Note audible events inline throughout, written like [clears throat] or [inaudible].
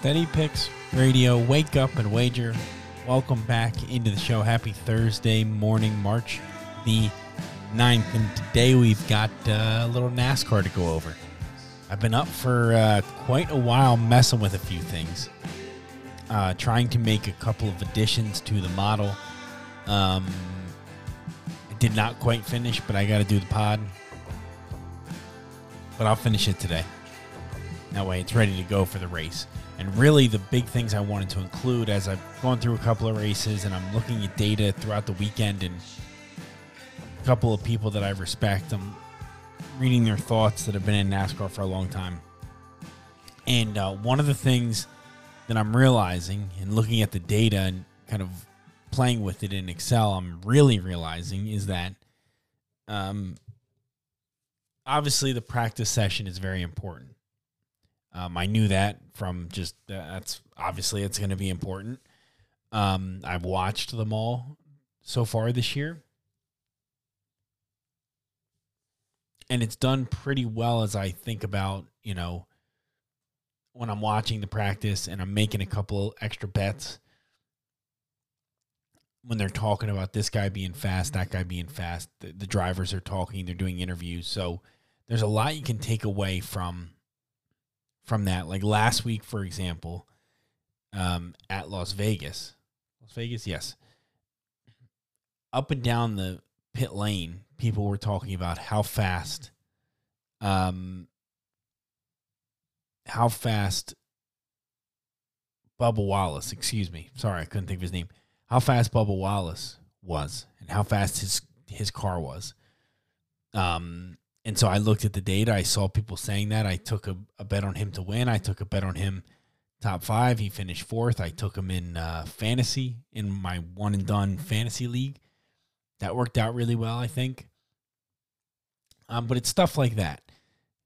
Steady Picks Radio. Wake up and wager. Welcome back into the show. Happy Thursday morning, March the 9th. And today we've got uh, a little NASCAR to go over. I've been up for uh, quite a while messing with a few things, uh, trying to make a couple of additions to the model. Um, I did not quite finish, but I got to do the pod. But I'll finish it today. That way it's ready to go for the race. And really, the big things I wanted to include as I've gone through a couple of races and I'm looking at data throughout the weekend and a couple of people that I respect. I'm reading their thoughts that have been in NASCAR for a long time. And uh, one of the things that I'm realizing and looking at the data and kind of playing with it in Excel, I'm really realizing is that um, obviously the practice session is very important. Um, I knew that from just uh, that's obviously it's going to be important. Um, I've watched them all so far this year, and it's done pretty well as I think about you know when I'm watching the practice and I'm making a couple extra bets when they're talking about this guy being fast, that guy being fast. The, the drivers are talking, they're doing interviews, so there's a lot you can take away from from that. Like last week, for example, um, at Las Vegas, Las Vegas, yes, up and down the pit lane, people were talking about how fast, um, how fast Bubba Wallace, excuse me, sorry, I couldn't think of his name, how fast Bubba Wallace was and how fast his his car was. Um, and so I looked at the data. I saw people saying that. I took a, a, bet on him to win. I took a bet on him top five. He finished fourth. I took him in uh, fantasy in my one and done fantasy league. That worked out really well, I think. Um, but it's stuff like that.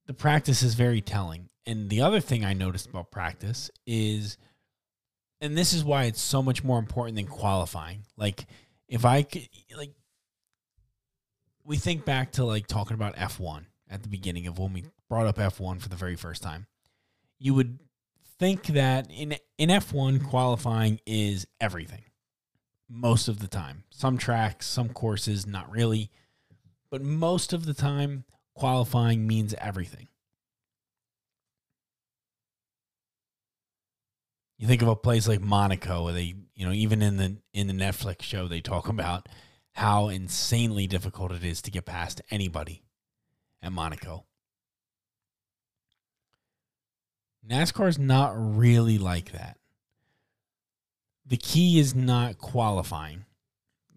The practice is very telling. And the other thing I noticed about practice is, and this is why it's so much more important than qualifying. Like, if I could, like, we think back to like talking about F1 at the beginning of when we brought up F1 for the very first time. You would think that in in F1 qualifying is everything. Most of the time. Some tracks, some courses not really, but most of the time qualifying means everything. You think of a place like Monaco where they, you know, even in the in the Netflix show they talk about how insanely difficult it is to get past anybody at Monaco. NASCAR is not really like that. The key is not qualifying.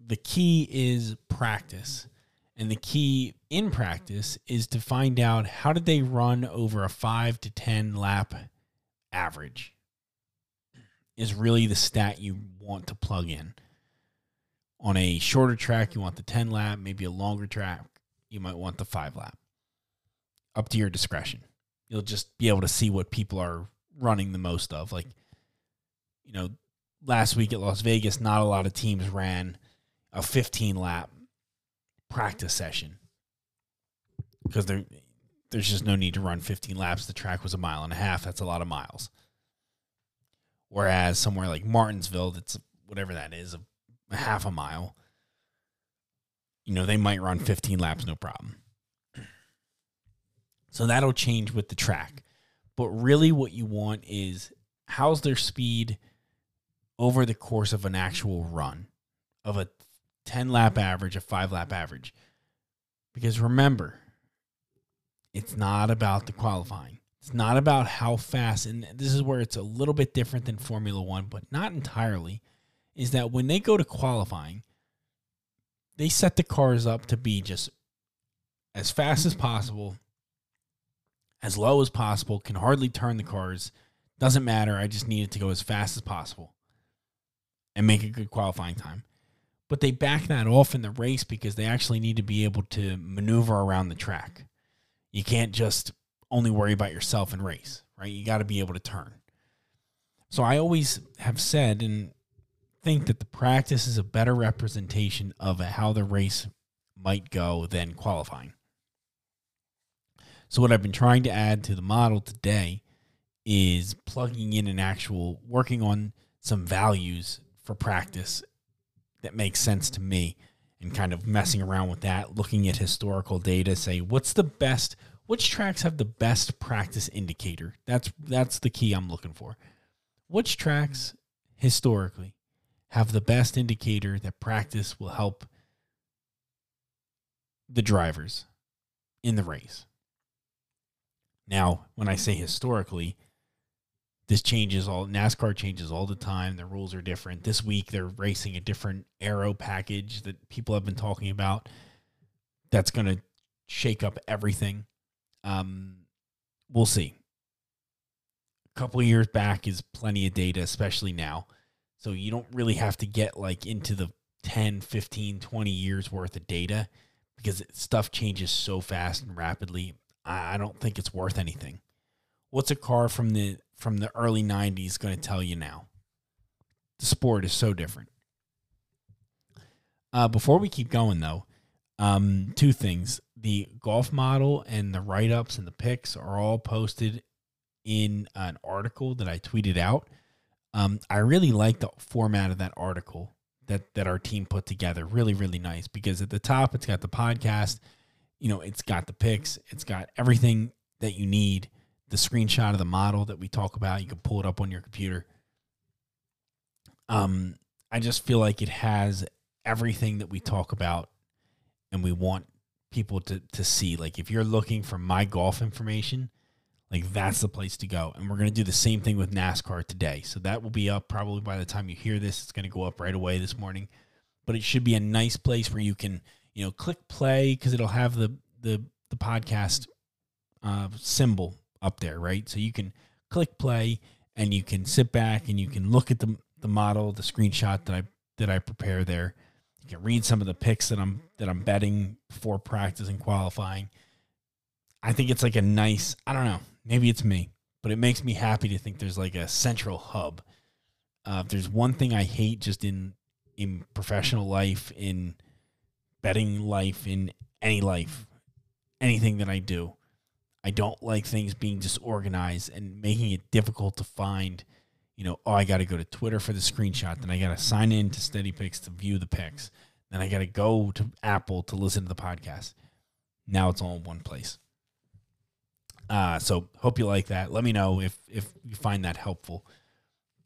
The key is practice. And the key in practice is to find out how did they run over a 5 to 10 lap average. Is really the stat you want to plug in. On a shorter track, you want the 10 lap, maybe a longer track, you might want the 5 lap. Up to your discretion. You'll just be able to see what people are running the most of. Like, you know, last week at Las Vegas, not a lot of teams ran a 15 lap practice session because there there's just no need to run 15 laps. The track was a mile and a half. That's a lot of miles. Whereas somewhere like Martinsville, that's whatever that is, a a half a mile, you know, they might run 15 laps, no problem. So that'll change with the track. But really, what you want is how's their speed over the course of an actual run of a 10 lap average, a five lap average. Because remember, it's not about the qualifying. It's not about how fast, and this is where it's a little bit different than Formula One, but not entirely. Is that when they go to qualifying, they set the cars up to be just as fast as possible, as low as possible, can hardly turn the cars. Doesn't matter. I just need it to go as fast as possible and make a good qualifying time. But they back that off in the race because they actually need to be able to maneuver around the track. You can't just only worry about yourself in race, right? You got to be able to turn. So I always have said and think that the practice is a better representation of how the race might go than qualifying. So what I've been trying to add to the model today is plugging in an actual working on some values for practice that makes sense to me and kind of messing around with that, looking at historical data, say what's the best which tracks have the best practice indicator? That's that's the key I'm looking for. Which tracks historically have the best indicator that practice will help the drivers in the race? Now, when I say historically, this changes all NASCAR changes all the time. The rules are different. This week they're racing a different aero package that people have been talking about. That's going to shake up everything. Um, we'll see. A couple years back is plenty of data, especially now. So you don't really have to get like into the 10, 15, 20 years worth of data because stuff changes so fast and rapidly. I, I don't think it's worth anything. What's a car from the from the early 90s going to tell you now? The sport is so different. Uh, before we keep going, though, um, two things the golf model and the write ups and the picks are all posted in an article that I tweeted out. Um, I really like the format of that article that that our team put together. Really, really nice because at the top it's got the podcast, you know, it's got the picks, it's got everything that you need. The screenshot of the model that we talk about, you can pull it up on your computer. Um, I just feel like it has everything that we talk about and we want people to to see. Like if you're looking for my golf information, like that's the place to go. And we're going to do the same thing with NASCAR today. So that will be up probably by the time you hear this. It's going to go up right away this morning. But it should be a nice place where you can, you know, click play because it'll have the the the podcast uh, symbol up there, right? So you can click play and you can sit back and you can look at the the model, the screenshot that I that I prepare there you can read some of the picks that I'm that I'm betting before practice and qualifying. I think it's like a nice, I don't know, maybe it's me, but it makes me happy to think there's like a central hub. Uh, if there's one thing I hate just in in professional life, in betting life, in any life, anything that I do, I don't like things being disorganized and making it difficult to find. You know, oh, I got to go to Twitter for the screenshot, then I got to sign in to Steady Picks to view the picks. Then I got to go to Apple to listen to the podcast. Now it's all in one place. Uh, so hope you like that. Let me know if if you find that helpful.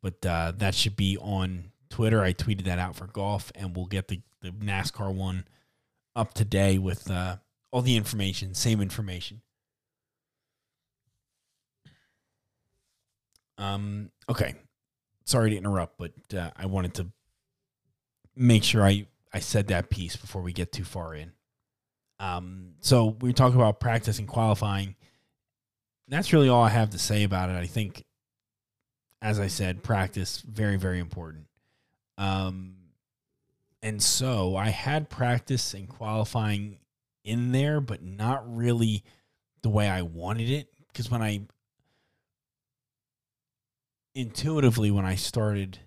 But uh, that should be on Twitter. I tweeted that out for golf, and we'll get the, the NASCAR one up today with uh, all the information, same information. Um. Okay. Sorry to interrupt, but uh, I wanted to make sure I I said that piece before we get too far in. Um, so we talk about practice and qualifying. That's really all I have to say about it. I think, as I said, practice very very important. Um, and so I had practice and qualifying in there, but not really the way I wanted it. Because when I intuitively, when I started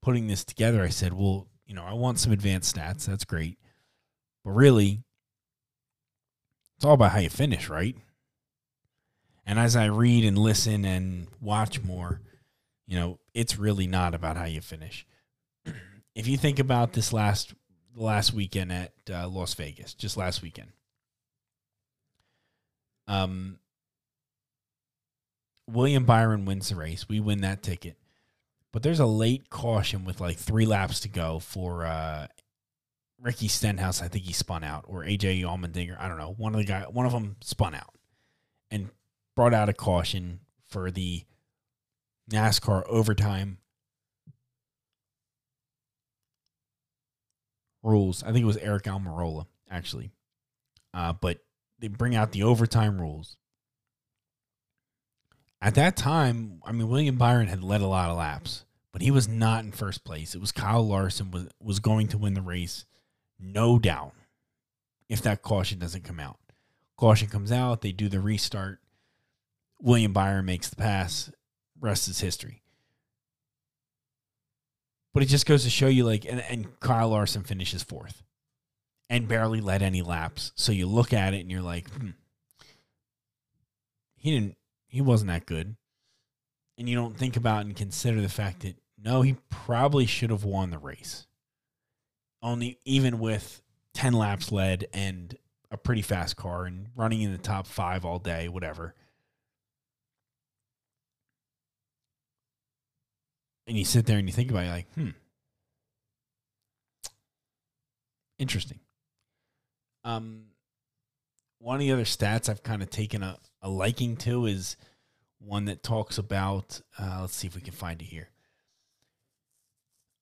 putting this together, I said, well, you know, I want some advanced stats. That's great. But really, it's all about how you finish, right? And as I read and listen and watch more, you know, it's really not about how you finish. [clears throat] if you think about this last last weekend at uh, Las Vegas, just last weekend, um, William Byron wins the race. We win that ticket. But there's a late caution with like three laps to go for uh, Ricky Stenhouse. I think he spun out, or AJ Allmendinger. I don't know. One of the guy, one of them spun out. and brought out a caution for the NASCAR overtime rules. I think it was Eric Almirola, actually. Uh, but they bring out the overtime rules. At that time, I mean, William Byron had led a lot of laps, but he was not in first place. It was Kyle Larson was, was going to win the race, no doubt, if that caution doesn't come out. Caution comes out, they do the restart. William Byron makes the pass. Rest is history. But it just goes to show you, like, and, and Kyle Larson finishes fourth and barely led any laps. So you look at it and you're like, hmm, he didn't, he wasn't that good. And you don't think about and consider the fact that no, he probably should have won the race. Only even with 10 laps led and a pretty fast car and running in the top five all day, whatever. And you sit there and you think about it, like, hmm, interesting. Um, one of the other stats I've kind of taken a, a liking to is one that talks about. Uh, let's see if we can find it here.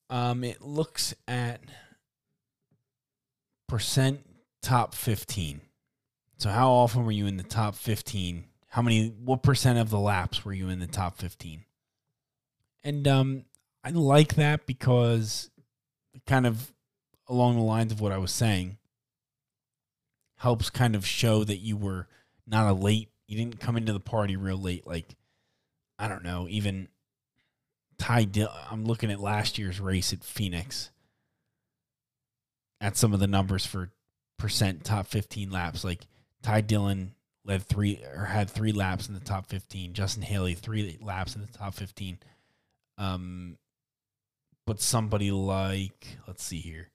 Um, it looks at percent top fifteen. So how often were you in the top fifteen? How many? What percent of the laps were you in the top fifteen? And um, I like that because kind of along the lines of what I was saying helps kind of show that you were not a late you didn't come into the party real late. Like i don't know even ty Dill- i'm looking at last year's race at phoenix at some of the numbers for percent top 15 laps. Like ty dillon led three or had three laps in the top 15 justin haley three laps in the top 15 um but somebody like let's see here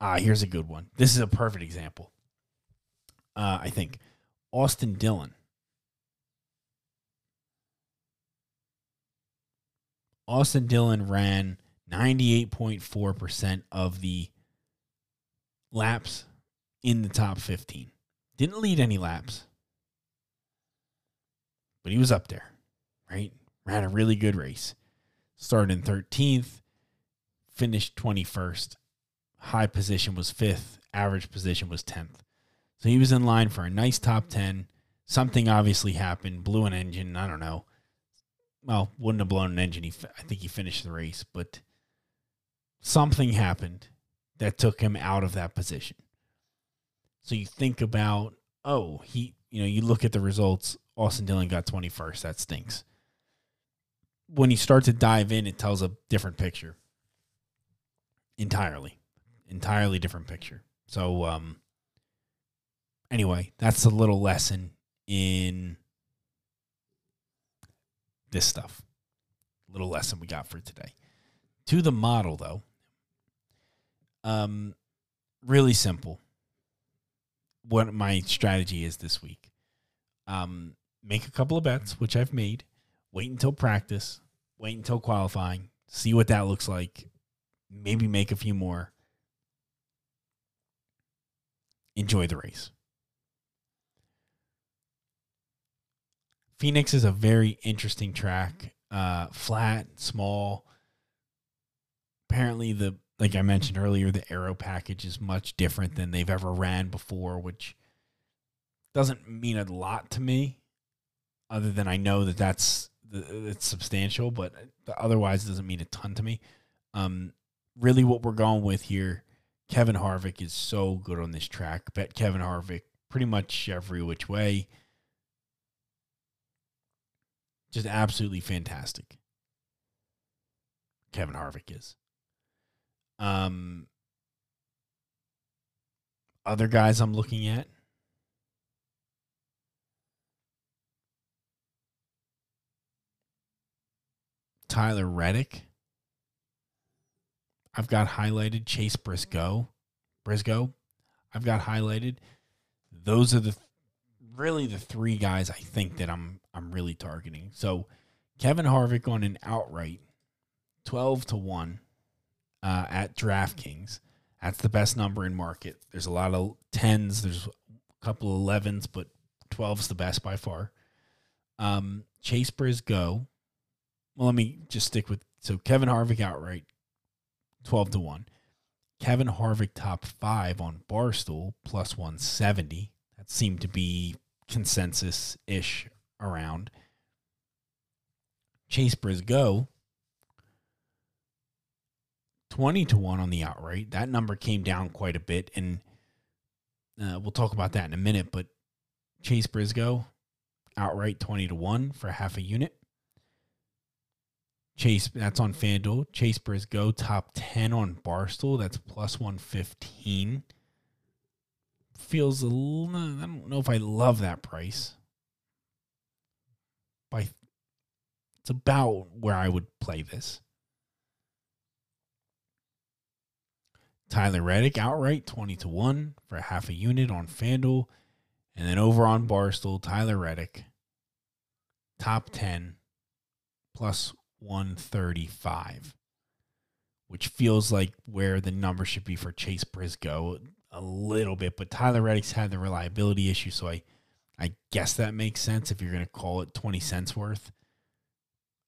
Ah, here's a good one. This is a perfect example. Uh, I think Austin Dillon. Austin Dillon ran 98.4% of the laps in the top 15. Didn't lead any laps, but he was up there, right? Ran a really good race. Started in 13th, finished 21st high position was fifth, average position was 10th. So he was in line for a nice top 10. Something obviously happened, blew an engine. I don't know. Well, wouldn't have blown an engine. He, I think he finished the race, but something happened that took him out of that position. So you think about, oh, he, you know, you look at the results. Austin Dillon got 21st. That stinks. When you start to dive in, it tells a different picture entirely entirely different picture. So, um, anyway, that's a little lesson in this stuff. Little lesson we got for today. To the model, though, um, really simple. What my strategy is this week: um, make a couple of bets, which I've made. Wait until practice. Wait until qualifying. See what that looks like. Maybe make a few more enjoy the race. Phoenix is a very interesting track. Uh, flat, small. Apparently, the like I mentioned earlier, the aero package is much different than they've ever ran before, which doesn't mean a lot to me, other than I know that that's it's substantial, but otherwise doesn't mean a ton to me. Um, really, what we're going with here Kevin Harvick is so good on this track. Bet Kevin Harvick pretty much every which way. Just absolutely fantastic. Kevin Harvick is. Um, other guys I'm looking at. Tyler Reddick. I've got highlighted Chase Briscoe. Briscoe, I've got highlighted. Those are the really the three guys I think that I'm I'm really targeting. So Kevin Harvick on an outright, twelve to one, uh, at DraftKings. That's the best number in market. There's a lot of tens. There's a couple of elevens, but 12 is the best by far. Um, Chase Briscoe. Well, let me just stick with so Kevin Harvick outright, 12 to 1. Kevin Harvick top five on Barstool plus 170. That seemed to be consensus ish around. Chase Briscoe, 20 to 1 on the outright. That number came down quite a bit. And uh, we'll talk about that in a minute. But Chase Briscoe, outright 20 to 1 for half a unit. Chase, that's on FanDuel. Chase Briscoe, top 10 on Barstool. That's plus 115. Feels a little, I don't know if I love that price. By, it's about where I would play this. Tyler Reddick outright 20 to 1 for half a unit on FanDuel. And then over on Barstool, Tyler Reddick, top 10 plus 135, which feels like where the number should be for Chase Briscoe a little bit. But Tyler Reddick's had the reliability issue, so I, I guess that makes sense if you're going to call it 20 cents worth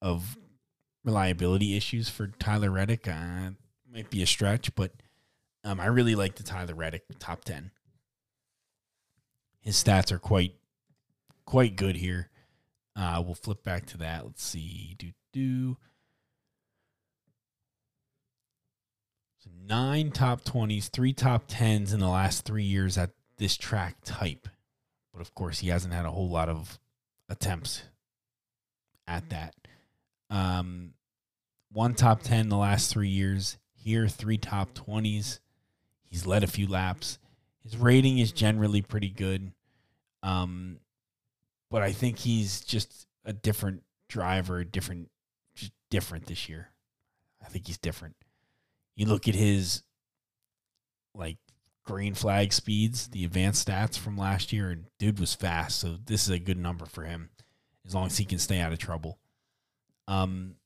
of reliability issues for Tyler Reddick. Uh, might be a stretch, but um, I really like the Tyler Reddick top 10. His stats are quite quite good here. Uh, we'll flip back to that. Let's see. Do do. Nine top 20s, three top 10s in the last three years at this track type. But of course, he hasn't had a whole lot of attempts at that. Um, one top 10 the last three years. Here, three top 20s. He's led a few laps. His rating is generally pretty good. Um, but I think he's just a different driver, different different this year. I think he's different. You look at his like green flag speeds, the advanced stats from last year, and dude was fast. So this is a good number for him as long as he can stay out of trouble. Um,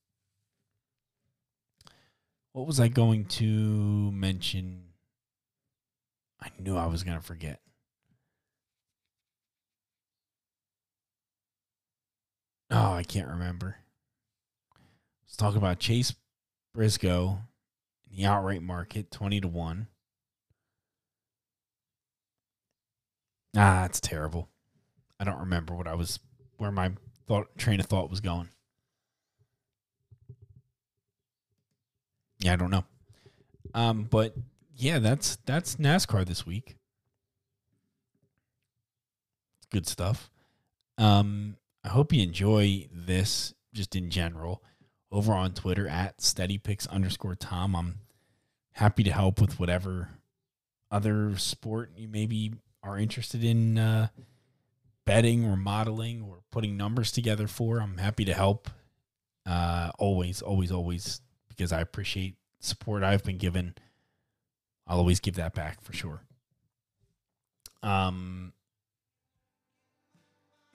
what was I going to mention? I knew I was going to forget. Oh, I can't remember. Let's talk about Chase Briscoe in the outright market, 20 to 1. Ah, it's terrible. I don't remember what I was where my thought train of thought was going. Yeah, I don't know. Um, but yeah, that's that's NASCAR this week. Good stuff. Um, I hope you enjoy this just in general over on Twitter at steadypicks underscore Tom. I'm happy to help with whatever other sport you maybe are interested in uh, betting or modeling or putting numbers together for. I'm happy to help. Uh, always, always, always, because I appreciate support I've been given. I'll always give that back for sure. Um,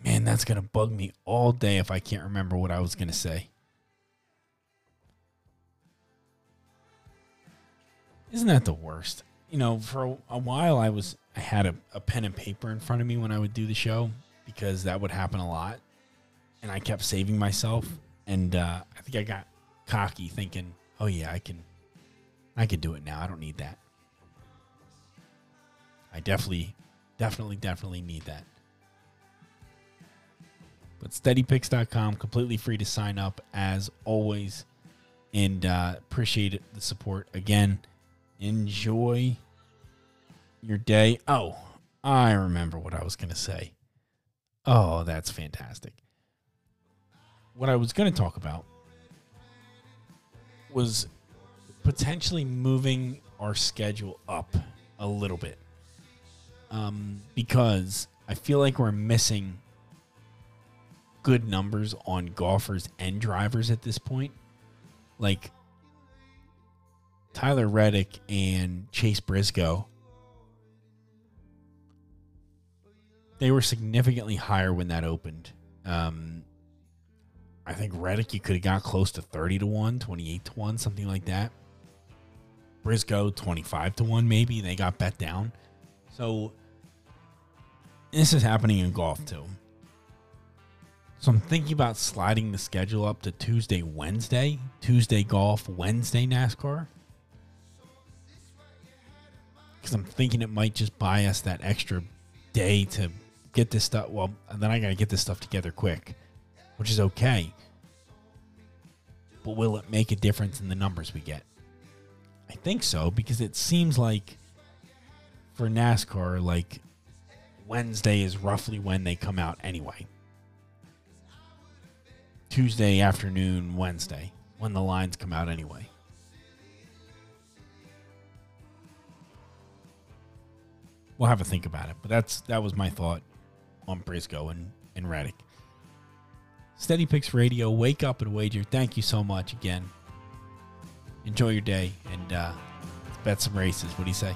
man, that's gonna bug me all day if I can't remember what I was gonna say. Isn't that the worst? You know, for a, while I was I had a, a pen and paper in front of me when I would do the show because that would happen a lot, and I kept saving myself. And uh, I think I got cocky, thinking, "Oh yeah, I can, I can do it now. I don't need that." I definitely, definitely, definitely need that. But steadypicks.com, completely free to sign up as always. And uh, appreciate the support again enjoy your day. Oh, I remember what I was going to say. Oh, that's fantastic. What I was going to talk about was potentially moving our schedule up a little bit. Um, because I feel like we're missing good numbers on golfers and drivers at this point. Like, Tyler Reddick and Chase Briscoe, they were significantly higher when that opened. Um, I think Reddick, you could have got close to 30 to 1, 28 to 1, something like that. Briscoe, 25 to 1, maybe. They got bet down. So this is happening in golf too. So I'm thinking about sliding the schedule up to Tuesday, Wednesday, Tuesday golf, Wednesday NASCAR. Because I'm thinking it might just buy us that extra day to get this stuff. Well, and then I got to get this stuff together quick, which is okay. But will it make a difference in the numbers we get? I think so because it seems like for NASCAR, like Wednesday is roughly when they come out anyway. Tuesday afternoon, Wednesday, when the lines come out anyway. We'll have a think about it, but that's that was my thought on Briscoe and, and Reddick. Steady Picks Radio, wake up and wager. Thank you so much again. Enjoy your day and uh, bet some races. What do you say?